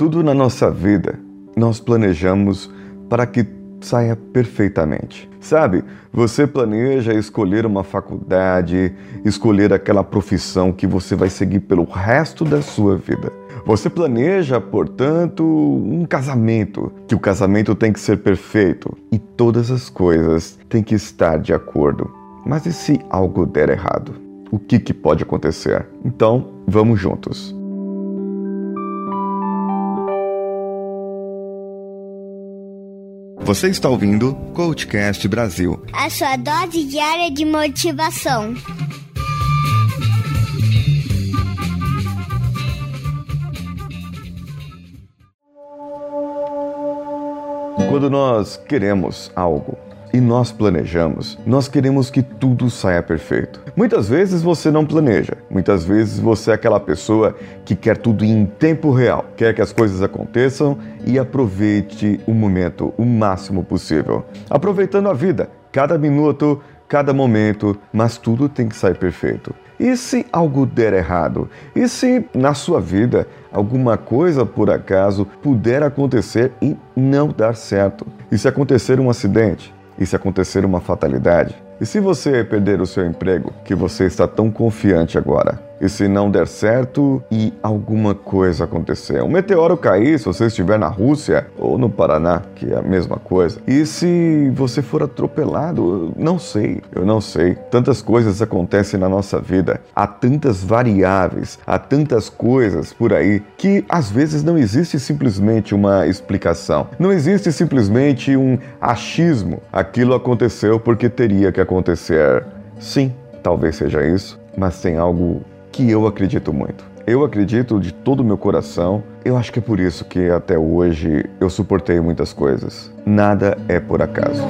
Tudo na nossa vida nós planejamos para que saia perfeitamente. Sabe, você planeja escolher uma faculdade, escolher aquela profissão que você vai seguir pelo resto da sua vida. Você planeja, portanto, um casamento, que o casamento tem que ser perfeito e todas as coisas têm que estar de acordo. Mas e se algo der errado? O que, que pode acontecer? Então, vamos juntos. Você está ouvindo Coachcast Brasil a sua dose diária de motivação. Quando nós queremos algo e nós planejamos, nós queremos que tudo saia perfeito. Muitas vezes você não planeja, muitas vezes você é aquela pessoa que quer tudo em tempo real, quer que as coisas aconteçam e aproveite o momento o máximo possível. Aproveitando a vida, cada minuto, cada momento, mas tudo tem que sair perfeito. E se algo der errado? E se na sua vida alguma coisa por acaso puder acontecer e não dar certo? E se acontecer um acidente? E se acontecer uma fatalidade? E se você perder o seu emprego, que você está tão confiante agora? E se não der certo e alguma coisa acontecer? Um meteoro cair se você estiver na Rússia ou no Paraná, que é a mesma coisa. E se você for atropelado? Eu não sei, eu não sei. Tantas coisas acontecem na nossa vida. Há tantas variáveis, há tantas coisas por aí que às vezes não existe simplesmente uma explicação. Não existe simplesmente um achismo. Aquilo aconteceu porque teria que acontecer. Sim, talvez seja isso, mas tem algo que eu acredito muito. Eu acredito de todo o meu coração. Eu acho que é por isso que até hoje eu suportei muitas coisas. Nada é por acaso.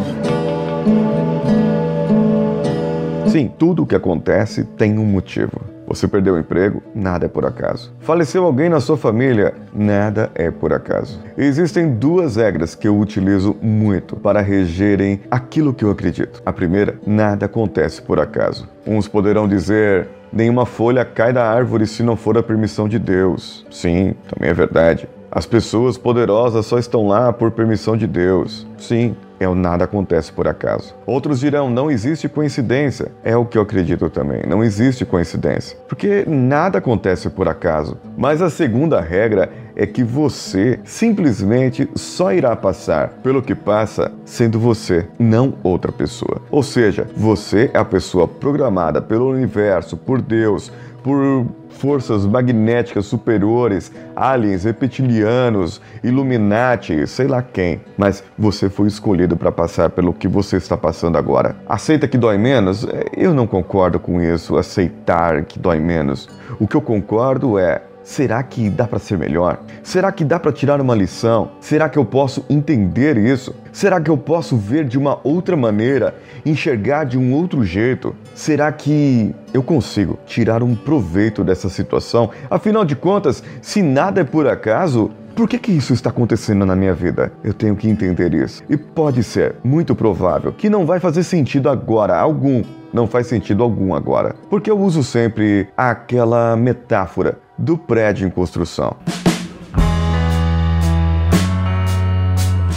Sim, tudo o que acontece tem um motivo. Você perdeu o emprego? Nada é por acaso. Faleceu alguém na sua família? Nada é por acaso. Existem duas regras que eu utilizo muito para regerem aquilo que eu acredito. A primeira, nada acontece por acaso. Uns poderão dizer, Nenhuma folha cai da árvore se não for a permissão de Deus. Sim, também é verdade. As pessoas poderosas só estão lá por permissão de Deus. Sim, é o nada acontece por acaso. Outros dirão, não existe coincidência. É o que eu acredito também, não existe coincidência. Porque nada acontece por acaso. Mas a segunda regra é que você simplesmente só irá passar pelo que passa sendo você, não outra pessoa. Ou seja, você é a pessoa programada pelo universo, por Deus, por forças magnéticas superiores, aliens, reptilianos, Illuminati, sei lá quem. Mas você foi escolhido para passar pelo que você está passando agora. Aceita que dói menos? Eu não concordo com isso, aceitar que dói menos. O que eu concordo é Será que dá para ser melhor? Será que dá para tirar uma lição? Será que eu posso entender isso? Será que eu posso ver de uma outra maneira, enxergar de um outro jeito? Será que eu consigo tirar um proveito dessa situação? Afinal de contas, se nada é por acaso, por que, que isso está acontecendo na minha vida? Eu tenho que entender isso. E pode ser, muito provável, que não vai fazer sentido agora algum. Não faz sentido algum agora. Porque eu uso sempre aquela metáfora do prédio em construção.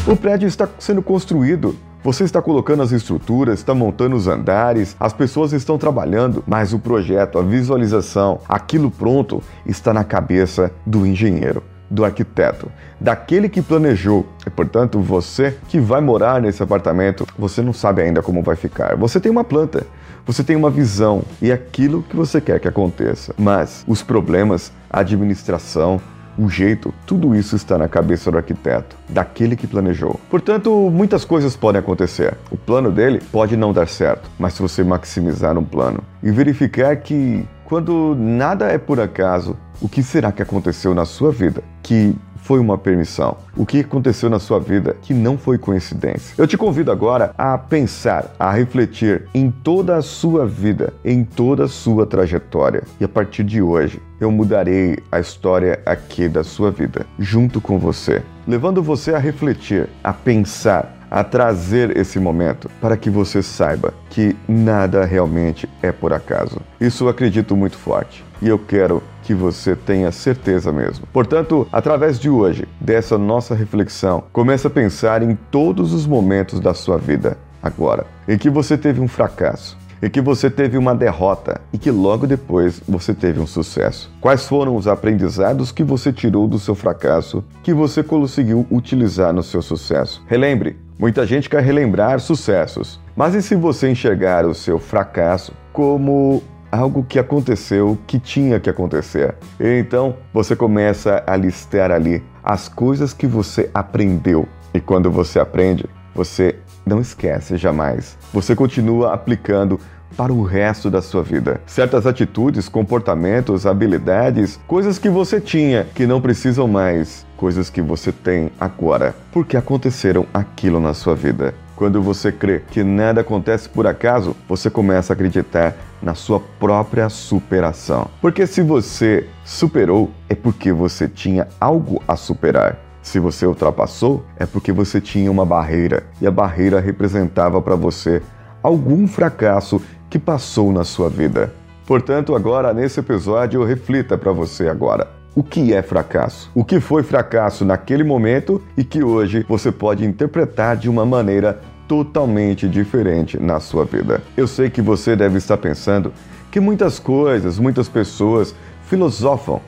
O prédio está sendo construído. Você está colocando as estruturas, está montando os andares, as pessoas estão trabalhando, mas o projeto, a visualização, aquilo pronto está na cabeça do engenheiro, do arquiteto, daquele que planejou. E portanto, você que vai morar nesse apartamento, você não sabe ainda como vai ficar. Você tem uma planta, você tem uma visão e aquilo que você quer que aconteça. Mas os problemas, a administração, o jeito, tudo isso está na cabeça do arquiteto, daquele que planejou. Portanto, muitas coisas podem acontecer. O plano dele pode não dar certo, mas se você maximizar um plano e verificar que quando nada é por acaso, o que será que aconteceu na sua vida que foi uma permissão? O que aconteceu na sua vida que não foi coincidência? Eu te convido agora a pensar, a refletir em toda a sua vida, em toda a sua trajetória. E a partir de hoje, eu mudarei a história aqui da sua vida, junto com você, levando você a refletir, a pensar, a trazer esse momento para que você saiba que nada realmente é por acaso. Isso eu acredito muito forte e eu quero que você tenha certeza mesmo. Portanto, através de hoje, dessa nossa reflexão, comece a pensar em todos os momentos da sua vida agora em que você teve um fracasso, em que você teve uma derrota e que logo depois você teve um sucesso. Quais foram os aprendizados que você tirou do seu fracasso que você conseguiu utilizar no seu sucesso? Relembre, muita gente quer relembrar sucessos, mas e se você enxergar o seu fracasso como algo que aconteceu que tinha que acontecer. Então você começa a listar ali as coisas que você aprendeu. E quando você aprende, você não esquece jamais. Você continua aplicando para o resto da sua vida. Certas atitudes, comportamentos, habilidades, coisas que você tinha que não precisam mais, coisas que você tem agora, porque aconteceram aquilo na sua vida. Quando você crê que nada acontece por acaso, você começa a acreditar na sua própria superação. Porque se você superou, é porque você tinha algo a superar. Se você ultrapassou, é porque você tinha uma barreira e a barreira representava para você algum fracasso que passou na sua vida. Portanto, agora nesse episódio, reflita para você agora. O que é fracasso? O que foi fracasso naquele momento e que hoje você pode interpretar de uma maneira totalmente diferente na sua vida. Eu sei que você deve estar pensando que muitas coisas, muitas pessoas filosofam,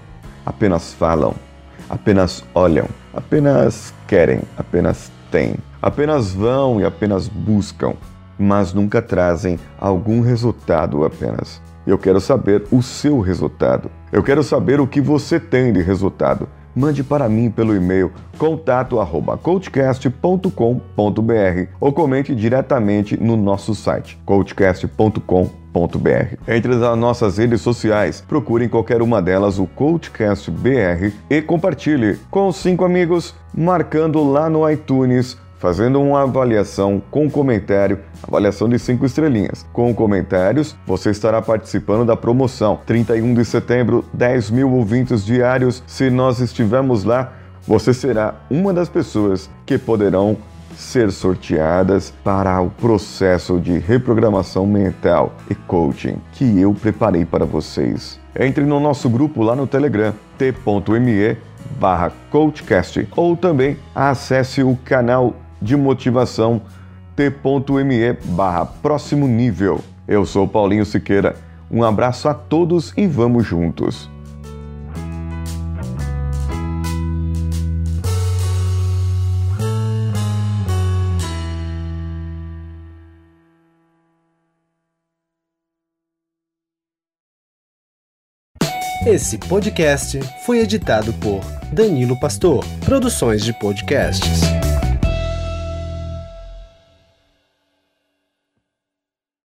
apenas falam, apenas olham, apenas querem, apenas têm, apenas vão e apenas buscam, mas nunca trazem algum resultado apenas. Eu quero saber o seu resultado. Eu quero saber o que você tem de resultado mande para mim pelo e-mail contato@coachcast.com.br ou comente diretamente no nosso site coachcast.com.br. Entre as nossas redes sociais, procure em qualquer uma delas o Coachcast BR e compartilhe com cinco amigos, marcando lá no iTunes fazendo uma avaliação com comentário, avaliação de 5 estrelinhas. Com comentários, você estará participando da promoção 31 de setembro, 10 mil ouvintes diários. Se nós estivermos lá, você será uma das pessoas que poderão ser sorteadas para o processo de reprogramação mental e coaching que eu preparei para vocês. Entre no nosso grupo lá no Telegram, t.me barra coachcast ou também acesse o canal de motivação t.me barra próximo nível. Eu sou Paulinho Siqueira. Um abraço a todos e vamos juntos. Esse podcast foi editado por Danilo Pastor, Produções de Podcasts.